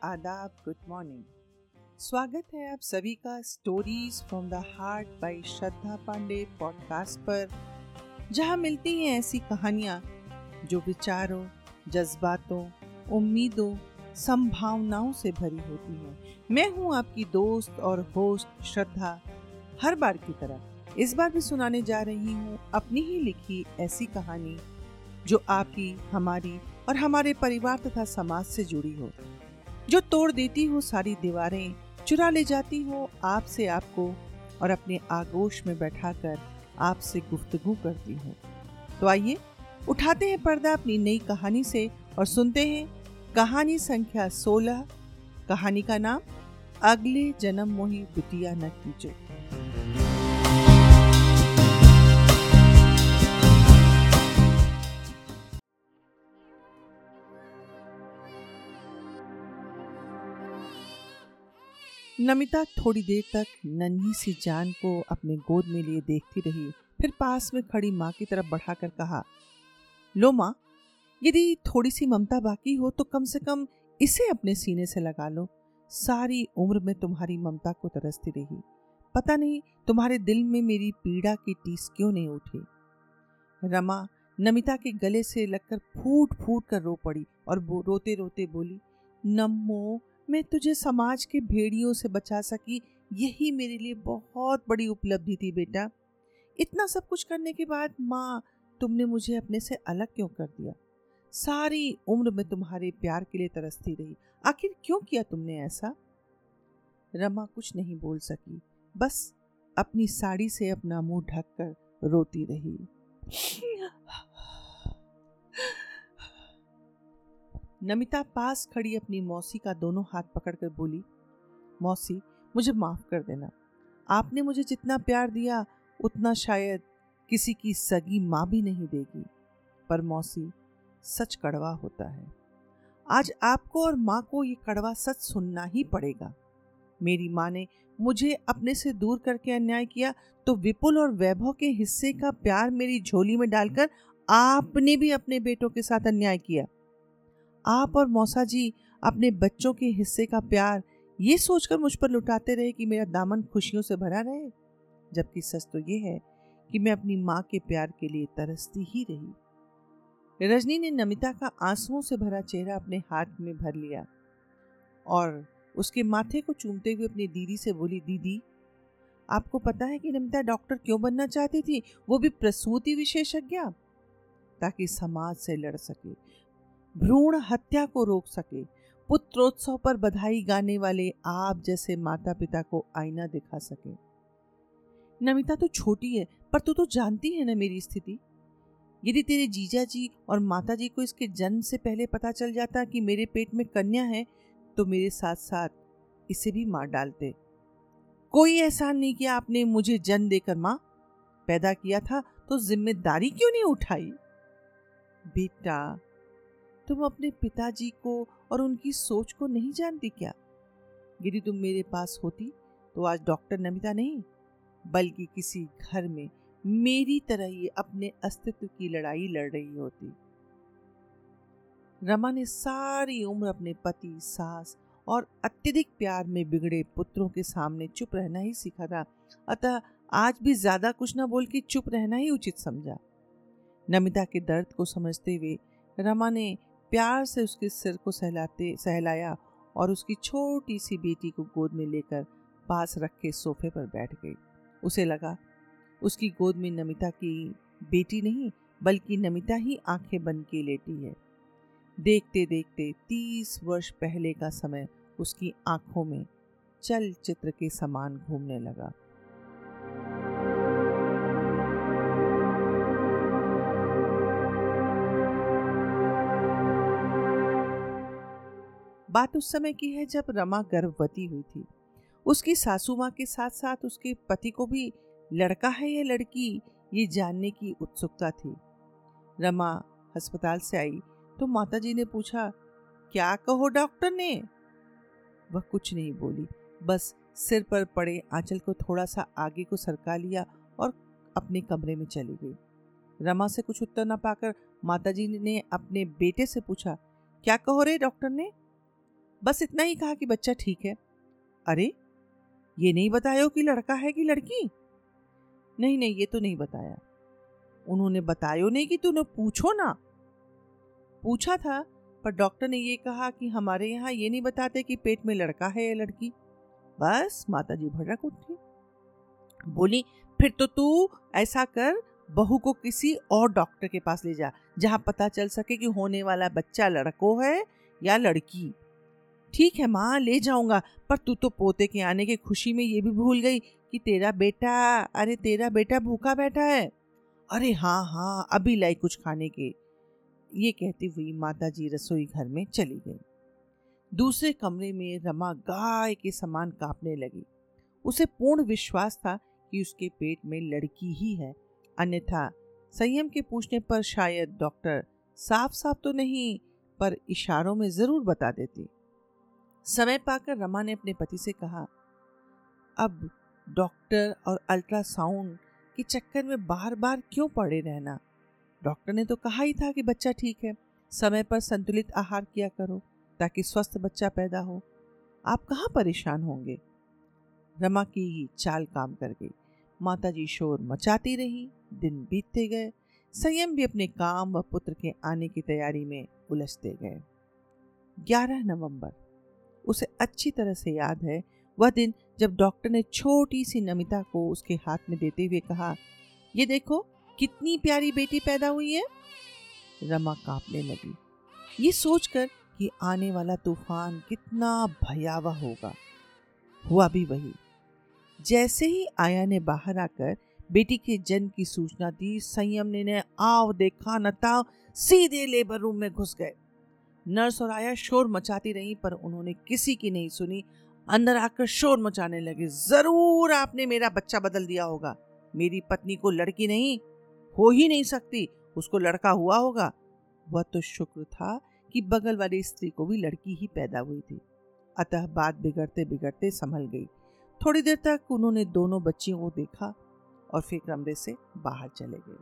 आदाब good morning स्वागत है आप सभी का stories from the heart by Shraddha Pandey podcast पर, जहाँ मिलती हैं ऐसी कहानियाँ जो विचारों, जज्बातों, उम्मीदों, संभावनाओं से भरी होती हैं। मैं हूँ आपकी दोस्त और होस्ट श्रद्धा, हर बार की तरह। इस बार भी सुनाने जा रही हूँ अपनी ही लिखी ऐसी कहानी, जो आपकी, हमारी और हमारे परिवार तथा समाज से जुड़ी हो। जो तोड़ देती हो सारी दीवारें, चुरा ले जाती हो आपसे आपको और अपने आगोश में बैठाकर आपसे गुफ्तगु करती हो। तो आइए, उठाते हैं पर्दा अपनी नई कहानी से और सुनते हैं कहानी संख्या 16 कहानी का नाम, अगले जन्म मोही बिटिया न कीजो नमिता थोड़ी देर तक नन्ही सी जान को अपने गोद में लिए देखती रही, फिर पास में खड़ी माँ की तरफ़ बढ़ाकर कहा, लो माँ, यदि थोड़ी सी ममता बाकी हो तो कम से कम इसे अपने सीने से लगा लो। सारी उम्र में तुम्हारी ममता को तरसती रही। पता नहीं तुम्हारे दिल में मेरी पीड़ा की टीस क्यों नहीं उठी? रमा नमिता के गले से लगकर फूट फूट कर रो पड़ी और रोते रोते बोली, नमो मैं तुझे समाज के भेड़ियों से बचा सकी, यही मेरे लिए बहुत बड़ी उपलब्धि थी बेटा। इतना सब कुछ करने के बाद माँ, तुमने मुझे अपने से अलग क्यों कर दिया? सारी उम्र में तुम्हारे प्यार के लिए तरसती रही। आखिर क्यों किया तुमने ऐसा? रमा कुछ नहीं बोल सकी। बस अपनी साड़ी से अपना मुँह ढककर रोती रही। नमिता पास खड़ी अपनी मौसी का दोनों हाथ पकड़कर बोली, मौसी, मुझे माफ़ कर देना। आपने मुझे जितना प्यार दिया, उतना शायद किसी की सगी माँ भी नहीं देगी। पर मौसी, सच कड़वा होता है। आज आपको और माँ को ये कड़वा सच सुनना ही पड़ेगा। मेरी माँ ने मुझे अपने से दूर करके अन्याय किया तो विपुल और वैभव के हिस्से का प्यार मेरी झोली में डालकर आपने भी अपने बेटों के साथ अन्याय किया। आप और मौसा जी अपने बच्चों के हिस्से का प्यार ये सोचकर मुझ पर लुटाते रहे कि मेरा दामन खुशियों से भरा रहे, जबकि सच तो ये है कि मैं अपनी माँ के प्यार के लिए तरसती ही रही। रजनी ने नमिता का आंसुओं से भरा चेहरा अपने हाथ में भर लिया और उसके माथे को चूमते हुए अपनी दीदी से बोली, दीदी, आपको पता है कि नमिता डॉक्टर क्यों बनना चाहती थी? वो भी प्रसूति विशेषज्ञ, ताकि समाज से लड़ सके। भ्रूण हत्या को रोक सके। पुत्रोत्सव पर बधाई गाने वाले आप जैसे माता पिता को आईना दिखा सके। नमिता तो छोटी है, पर तू तो जानती है ना मेरी स्थिति। यदि तेरे जीजा जी और माता जी को इसके जन्म से पहले पता चल जाता कि मेरे पेट में कन्या है तो मेरे साथ साथ इसे भी मार डालते। कोई एहसान नहीं किया आपने मुझे जन्म देकर माँ। पैदा किया था तो ज़िम्मेदारी क्यों नहीं उठाई? बेटा तुम अपने पिताजी को और उनकी सोच को नहीं जानती क्या? यदि तुम मेरे पास होती तो आज डॉक्टर नमिता नहीं, बल्कि किसी घर में मेरी तरह ही अपने अस्तित्व की लड़ाई लड़ रही होती। रमा ने सारी उम्र अपने पति, सास और अत्यधिक प्यार में बिगड़े पुत्रों के सामने चुप रहना ही सीखा था। अतः आज भी ज़्यादा कुछ ना बोल के चुप रहना ही उचित समझा। नमिता के दर्द को समझते हुए रमा ने प्यार से उसके सिर को सहलाते, सहलाया और उसकी छोटी सी बेटी को गोद में लेकर पास रख के सोफे पर बैठ गई। उसे लगा, उसकी गोद में नमिता की बेटी नहीं, बल्कि नमिता ही आँखें बंद के लेटी है। देखते देखते तीस वर्ष पहले का समय उसकी आँखों में चल चित्र के समान घूमने लगा। बात उस समय की है जब रमा गर्भवती हुई थी। उसकी सासू माँ के साथ साथ उसके पति को भी लड़का है या लड़की, ये जानने की उत्सुकता थी। रमा अस्पताल से आई तो माताजी ने पूछा, क्या कहो डॉक्टर ने? वह कुछ नहीं बोली, बस सिर पर पड़े आंचल को थोड़ा सा आगे को सरका लिया और अपने कमरे में चली गई। रमा से कुछ उत्तर न पाकर माताजी ने अपने बेटे से पूछा, क्या कहो रे डॉक्टर ने? बस इतना ही कहा कि बच्चा ठीक है। अरे, ये नहीं बताया कि लड़का है कि लड़की? नहीं नहीं, ये तो नहीं बताया। उन्होंने बतायो नहीं कि तूने पूछो ना। पूछा था, पर डॉक्टर ने ये कहा कि हमारे यहाँ ये नहीं बताते कि पेट में लड़का है या लड़की। बस माता जी भड़क उठी। बोली, फिर तो तू ऐसा कर, बहू को किसी और डॉक्टर के पास ले जा, जहाँ पता चल सके कि होने वाला बच्चा लड़को है या लड़की। ठीक है माँ, ले जाऊँगा। पर तू तो पोते के आने की खुशी में ये भी भूल गई कि तेरा बेटा, अरे तेरा बेटा भूखा बैठा है। अरे हाँ हाँ अभी लाई कुछ खाने के। ये कहती हुई माता जी रसोई घर में चली गई। दूसरे कमरे में रमा गाय के समान कांपने लगी। उसे पूर्ण विश्वास था कि उसके पेट में लड़की ही है। अन्यथा संयम के पूछने पर शायद डॉक्टर साफ़ साफ़ तो नहीं, पर इशारों में ज़रूर बता देती। समय पाकर रमा ने अपने पति से कहा, अब डॉक्टर और अल्ट्रासाउंड के चक्कर में बार बार क्यों पड़े रहना? डॉक्टर ने तो कहा ही था कि बच्चा ठीक है। समय पर संतुलित आहार किया करो, ताकि स्वस्थ बच्चा पैदा हो। आप कहाँ परेशान होंगे? रमा की चाल काम कर गई। माताजी शोर मचाती रही, दिन बीतते गए। संयम भी अपने काम व पुत्र के आने की तैयारी में उलझते गए। 11 नवंबर। उसे अच्छी तरह से याद है। वह दिन जब डॉक्टर ने छोटी सी नमिता को उसके हाथ में देते हुए कहा, ये देखो, कितनी प्यारी बेटी पैदा हुई है। रमा कांपने लगी। ये सोचकर कि आने वाला तूफ़ान कितना भयावह होगा। हुआ भी वही। जैसे ही आया ने बाहर आकर बेटी के जन्म की सूचना दी, संयम ने आव देखा नताव सीधे लेबर रूम में घुस गए। नर्स और आया शोर मचाती रही, पर उन्होंने किसी की नहीं सुनी। अंदर आकर शोर मचाने लगे, ज़रूर आपने मेरा बच्चा बदल दिया होगा। मेरी पत्नी को लड़की नहीं, हो ही नहीं सकती, उसको लड़का हुआ होगा। वह तो शुक्र था कि बगल वाली स्त्री को भी लड़की ही पैदा हुई थी। अतः बात बिगड़ते बिगड़ते संभल गई। थोड़ी देर तक उन्होंने दोनों बच्चियों को देखा और फिर कमरे से बाहर चले गए।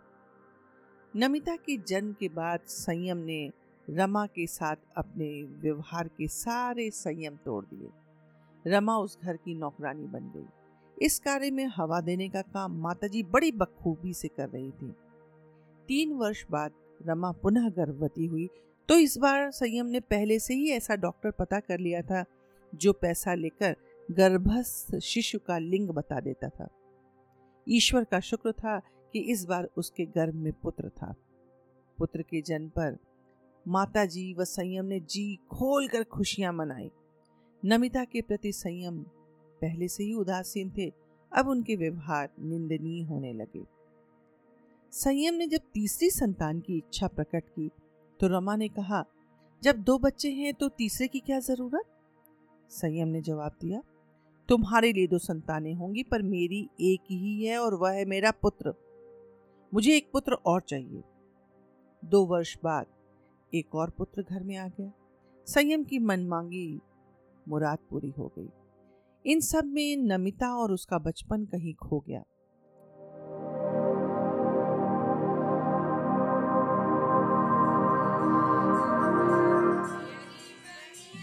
नमिता के जन्म के बाद संयम ने रमा के साथ अपने व्यवहार के सारे संयम तोड़ दिए। रमा उस घर की नौकरानी बन गई। इस कार्य में हवा देने का काम माताजी बड़ी बखूबी से कर रही थी। तीन वर्ष बाद रमा पुनः गर्भवती हुई तो इस बार संयम ने पहले से ही ऐसा डॉक्टर पता कर लिया था, जो पैसा लेकर गर्भस्थ शिशु का लिंग बता देता था। ईश्वर का शुक्र था कि इस बार उसके गर्भ में पुत्र था। पुत्र के जन्म पर माता जी व संयम ने जी खोल कर खुशियाँ मनाई। नमिता के प्रति संयम पहले से ही उदासीन थे, अब उनके व्यवहार निंदनीय होने लगे। संयम ने जब तीसरी संतान की इच्छा प्रकट की तो रमा ने कहा, जब दो बच्चे हैं तो तीसरे की क्या ज़रूरत? संयम ने जवाब दिया, तुम्हारे लिए दो संतानें होंगी, पर मेरी एक ही है और वह है मेरा पुत्र। मुझे एक पुत्र और चाहिए। दो वर्ष बाद एक और पुत्र घर में आ गया। संयम की मन मांगी मुराद पूरी हो गई। इन सब में नमिता और उसका बचपन कहीं खो गया।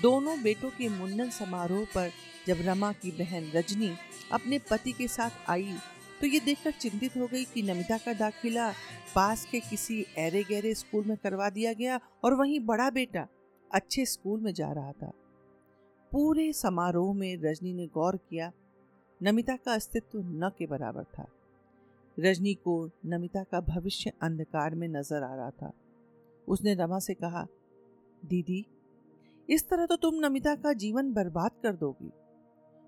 दोनों बेटों के मुंडन समारोह पर जब रमा की बहन रजनी अपने पति के साथ आई तो ये देखकर चिंतित हो गई कि नमिता का दाखिला पास के किसी एरे गहरे स्कूल में करवा दिया गया और वहीं बड़ा बेटा अच्छे स्कूल में जा रहा था। पूरे समारोह में रजनी ने गौर किया, नमिता का अस्तित्व न के बराबर था। रजनी को नमिता का भविष्य अंधकार में नज़र आ रहा था। उसने रमा से कहा, दीदी, इस तरह तो तुम नमिता का जीवन बर्बाद कर दोगी।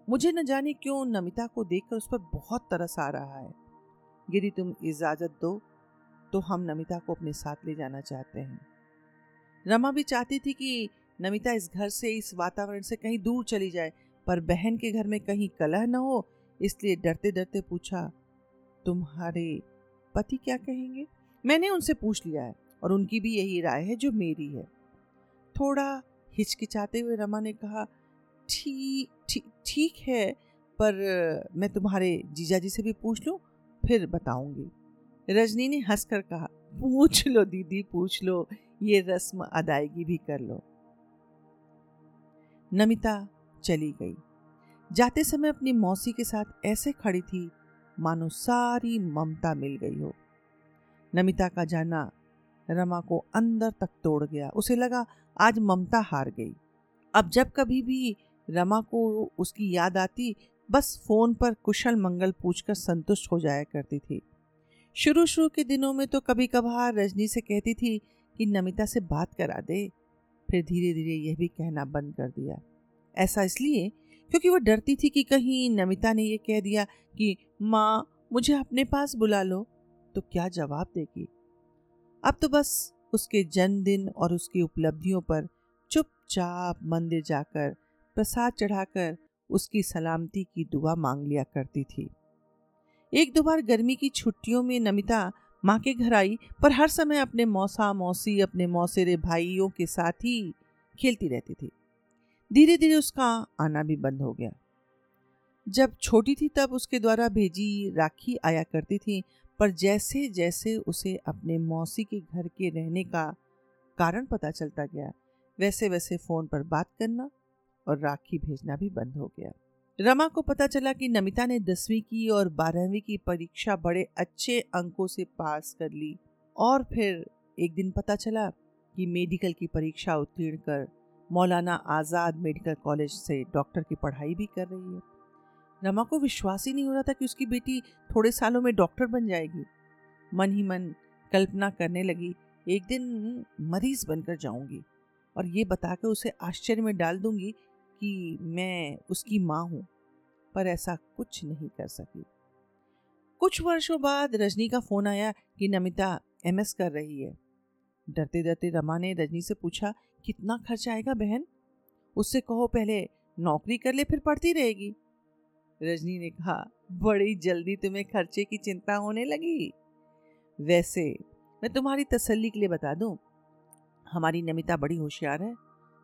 मुझे न जाने क्यों नमिता को देखकर उस पर बहुत तरस आ रहा है। यदि तुम इजाज़त दो तो हम नमिता को अपने साथ ले जाना चाहते हैं। रमा भी चाहती थी कि नमिता इस घर से, इस वातावरण से कहीं दूर चली जाए, पर बहन के घर में कहीं कलह न हो, इसलिए डरते डरते पूछा, तुम्हारे पति क्या कहेंगे? मैंने उनसे पूछ लिया है, और उनकी भी यही राय है जो मेरी है। थोड़ा हिचकिचाते हुए रमा ने कहा, ठीक ठीक है, पर मैं तुम्हारे जीजा जी से भी पूछ लूँ, फिर बताऊँगी। रजनी ने हंसकर कहा, पूछ लो दीदी, पूछ लो, ये रस्म अदायगी भी कर लो। नमिता चली गई। जाते समय अपनी मौसी के साथ ऐसे खड़ी थी, मानो सारी ममता मिल गई हो। नमिता का जाना रमा को अंदर तक तोड़ गया। उसे लगा, आज ममता हार गई। अब जब कभी भी रमा को उसकी याद आती, बस फ़ोन पर कुशल मंगल पूछकर संतुष्ट हो जाया करती थी। शुरू शुरू के दिनों में तो कभी कभार रजनी से कहती थी कि नमिता से बात करा दे, फिर धीरे धीरे यह भी कहना बंद कर दिया। ऐसा इसलिए क्योंकि वो डरती थी कि कहीं नमिता ने यह कह दिया कि, माँ, मुझे अपने पास बुला लो। तो क्या जवाब देगी? अब तो बस उसके जन्मदिन और उसकी उपलब्धियों पर चुपचाप मंदिर जाकर प्रसाद चढ़ाकर उसकी सलामती की दुआ मांग लिया करती थी। एक दो बार गर्मी की छुट्टियों में नमिता माँ के घर आई, पर हर समय अपने मौसा मौसी, अपने मौसेरे भाइयों के साथ ही खेलती रहती थी। धीरे धीरे उसका आना भी बंद हो गया। जब छोटी थी तब उसके द्वारा भेजी राखी आया करती थी, पर जैसे जैसे उसे अपने मौसी के घर के रहने का कारण पता चलता गया वैसे वैसे फ़ोन पर बात करना और राखी भेजना भी बंद हो गया। रमा को पता चला कि नमिता ने दसवीं की और बारहवीं की परीक्षा बड़े अच्छे अंकों से पास कर ली और फिर एक दिन पता चला कि मेडिकल की परीक्षा उत्तीर्ण कर मौलाना आज़ाद मेडिकल कॉलेज से डॉक्टर की पढ़ाई भी कर रही है। रमा को विश्वास ही नहीं हो रहा था कि उसकी बेटी थोड़े सालों में डॉक्टर बन जाएगी। मन ही मन कल्पना करने लगी, एक दिन मरीज़ बनकर जाऊँगी और ये बताकर उसे आश्चर्य में डाल दूँगी कि मैं उसकी माँ हूँ, पर ऐसा कुछ नहीं कर सकी। कुछ वर्षों बाद रजनी का फ़ोन आया कि नमिता एमएस कर रही है। डरते डरते रमा ने रजनी से पूछा, कितना खर्च आएगा बहन? उससे कहो पहले नौकरी कर ले, फिर पढ़ती रहेगी। रजनी ने कहा, बड़ी जल्दी तुम्हें खर्चे की चिंता होने लगी। वैसे मैं तुम्हारी तसल्ली के लिए बता दूँ, हमारी नमिता बड़ी होशियार है,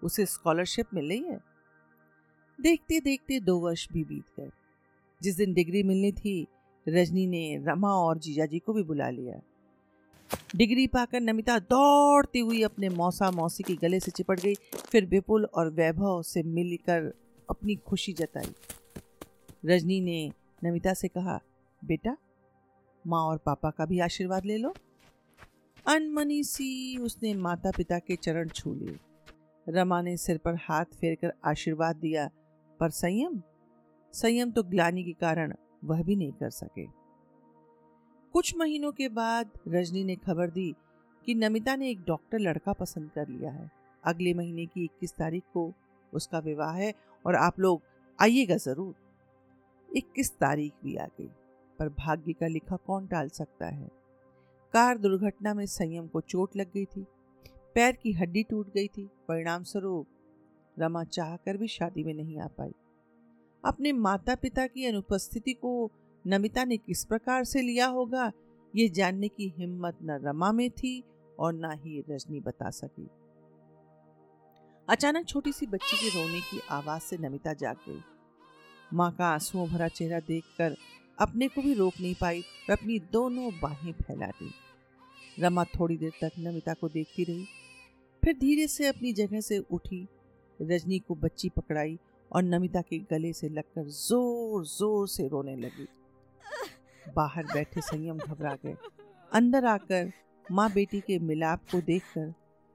उसे स्कॉलरशिप मिल रही है। देखते देखते दो वर्ष भी बीत गए। जिस दिन डिग्री मिलनी थी, रजनी ने रमा और जीजा जी को भी बुला लिया। डिग्री पाकर नमिता दौड़ती हुई अपने मौसा मौसी के गले से चिपट गई, फिर विपुल और वैभव से मिलकर अपनी खुशी जताई। रजनी ने नमिता से कहा, बेटा, माँ और पापा का भी आशीर्वाद ले लो। अनमनी सी उसने माता पिता के चरण छू लिए। रमा ने सिर पर हाथ फेरकर आशीर्वाद दिया पर संयम? संयम तो ग्लानी के कारण वह भी नहीं कर सके। कुछ महीनों के बाद रजनी ने खबर दी कि नमिता ने एक डॉक्टर लड़का पसंद कर लिया है। अगले महीने की 21 तारीख को उसका विवाह है और आप लोग आइएगा ज़रूर। 21 तारीख भी आ गई, पर भाग्य का लिखा कौन टाल सकता है? कार दुर्घटना में संयम को चोट लग गई थी। पैर की हड्डी टूट गई थी। परिणाम स्वरूप रमा चाह कर भी शादी में नहीं आ पाई। अपने माता पिता की अनुपस्थिति को नमिता ने किस प्रकार से लिया होगा, ये जानने की हिम्मत न रमा में थी और न ही रजनी बता सकी। अचानक छोटी सी बच्ची के रोने की आवाज़ से नमिता जाग गई। माँ का आंसुओं भरा चेहरा देखकर अपने को भी रोक नहीं पाई और अपनी दोनों बाहें फैला दी। रमा थोड़ी देर तक नमिता को देखती रही, फिर धीरे से अपनी जगह से उठी रजनी को बच्ची पकड़ाई और नमिता के गले से लगकर ज़ोर ज़ोर से रोने लगी। बाहर बैठे संयम घबरा गए। अंदर आकर माँ बेटी के मिलाप को देखकर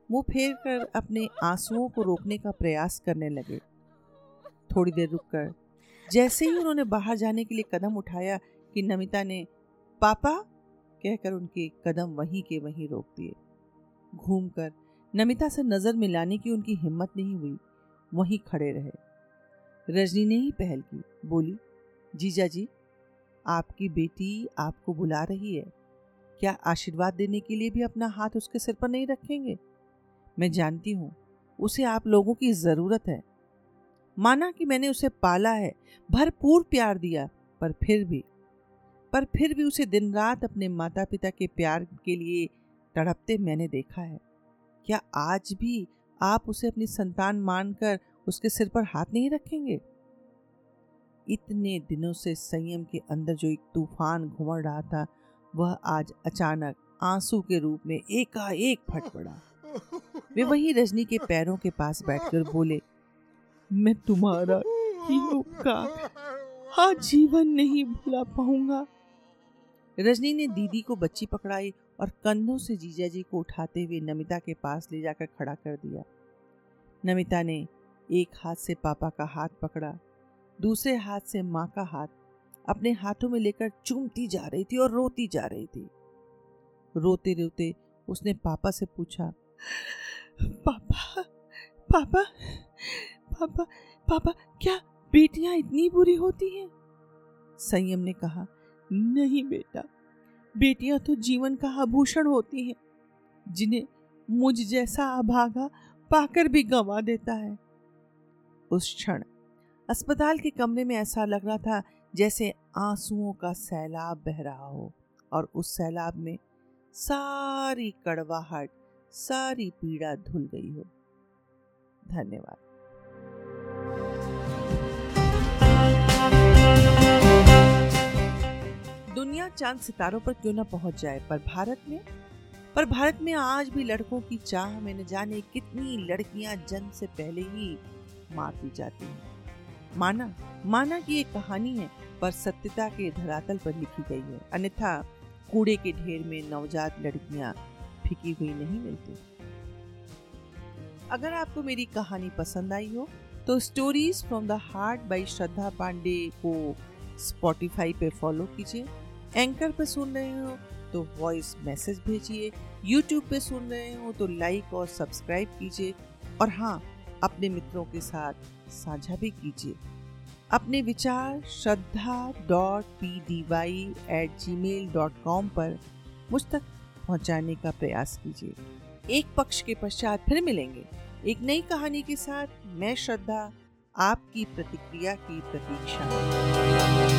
मुँह फेर कर अपने आंसुओं को रोकने का प्रयास करने लगे। थोड़ी देर रुककर जैसे ही उन्होंने बाहर जाने के लिए कदम उठाया कि नमिता ने, पापा, कहकर उनके कदम वहीं के वहीं रोक दिए। घूमकर नमिता से नज़र मिलाने की उनकी हिम्मत नहीं हुई। वहीं खड़े रहे। रजनी ने ही पहल की। बोली, जीजा जी, आपकी बेटी आपको बुला रही है। क्या आशीर्वाद देने के लिए भी अपना हाथ उसके सिर पर नहीं रखेंगे? मैं जानती हूँ, उसे आप लोगों की ज़रूरत है। माना कि मैंने उसे पाला है, भरपूर प्यार दिया, पर फिर भी, पर फिर भी उसे दिन रात अपने माता पिता के प्यार के लिए तड़पते मैंने देखा है। क्या आज भी आप उसे अपनी संतान मानकर उसके सिर पर हाथ नहीं रखेंगे? इतने दिनों से संयम के अंदर जो एक तूफ़ान घुमड़ रहा था, वह आज अचानक आँसू के रूप में एकाएक फट पड़ा। वे वहीं रजनी के पैरों के पास बैठकर बोले, मैं तुम्हारा उपकार हाँ जीवन नहीं भुला पाऊँगा। रजनी ने दीदी को बच्ची पकड़ाई और कंधों से जीजा जी को उठाते हुए नमिता के पास ले जाकर खड़ा कर दिया। नमिता ने एक हाथ से पापा का हाथ पकड़ा, दूसरे हाथ से माँ का हाथ, अपने हाथों में लेकर चूमती जा रही थी और रोती जा रही थी। रोते रोते उसने पापा से पूछा, पापा पापा पापा पापा, क्या बेटियाँ इतनी बुरी होती हैं? संयम ने कहा नहीं बेटा। बेटियाँ तो जीवन का आभूषण होती हैं, जिन्हें मुझ जैसा अभागा पाकर भी गंवा देता है। उस क्षण अस्पताल के कमरे में ऐसा लग रहा था जैसे आंसुओं का सैलाब बह रहा हो, और उस सैलाब में सारी कड़वाहट, सारी पीड़ा धुल गई हो। धन्यवाद। दुनिया चाँद सितारों पर क्यों ना पहुँच जाए? पर भारत में? पर भारत में आज भी लड़कों की चाह में न जाने कितनी लड़कियाँ जन्म से पहले ही मार दी जाती हैं। माना माना कि ये कहानी है, पर सत्यता के धरातल पर लिखी गई है। अन्यथा कूड़े के ढेर में नवजात लड़कियाँ फिकी हुई नहीं मिलती। अगर आपको मेरी कहानी पसंद आई हो तो stories from the heart by Shraddha Pandey को स्पॉटिफाई पे फॉलो कीजिए। एंकर पे सुन रहे हो तो वॉइस मैसेज भेजिए यूट्यूब पे सुन रहे हो तो लाइक और सब्सक्राइब कीजिए, और हाँ अपने मित्रों के साथ साझा भी कीजिए। अपने विचार Shraddha dot P D Y at Gmail dot com पर मुझ तक पहुँचाने का प्रयास कीजिए। एक पक्ष के पश्चात फिर मिलेंगे। एक नई कहानी के साथ मैं श्रद्धा, आपकी प्रतिक्रिया की प्रतीक्षा।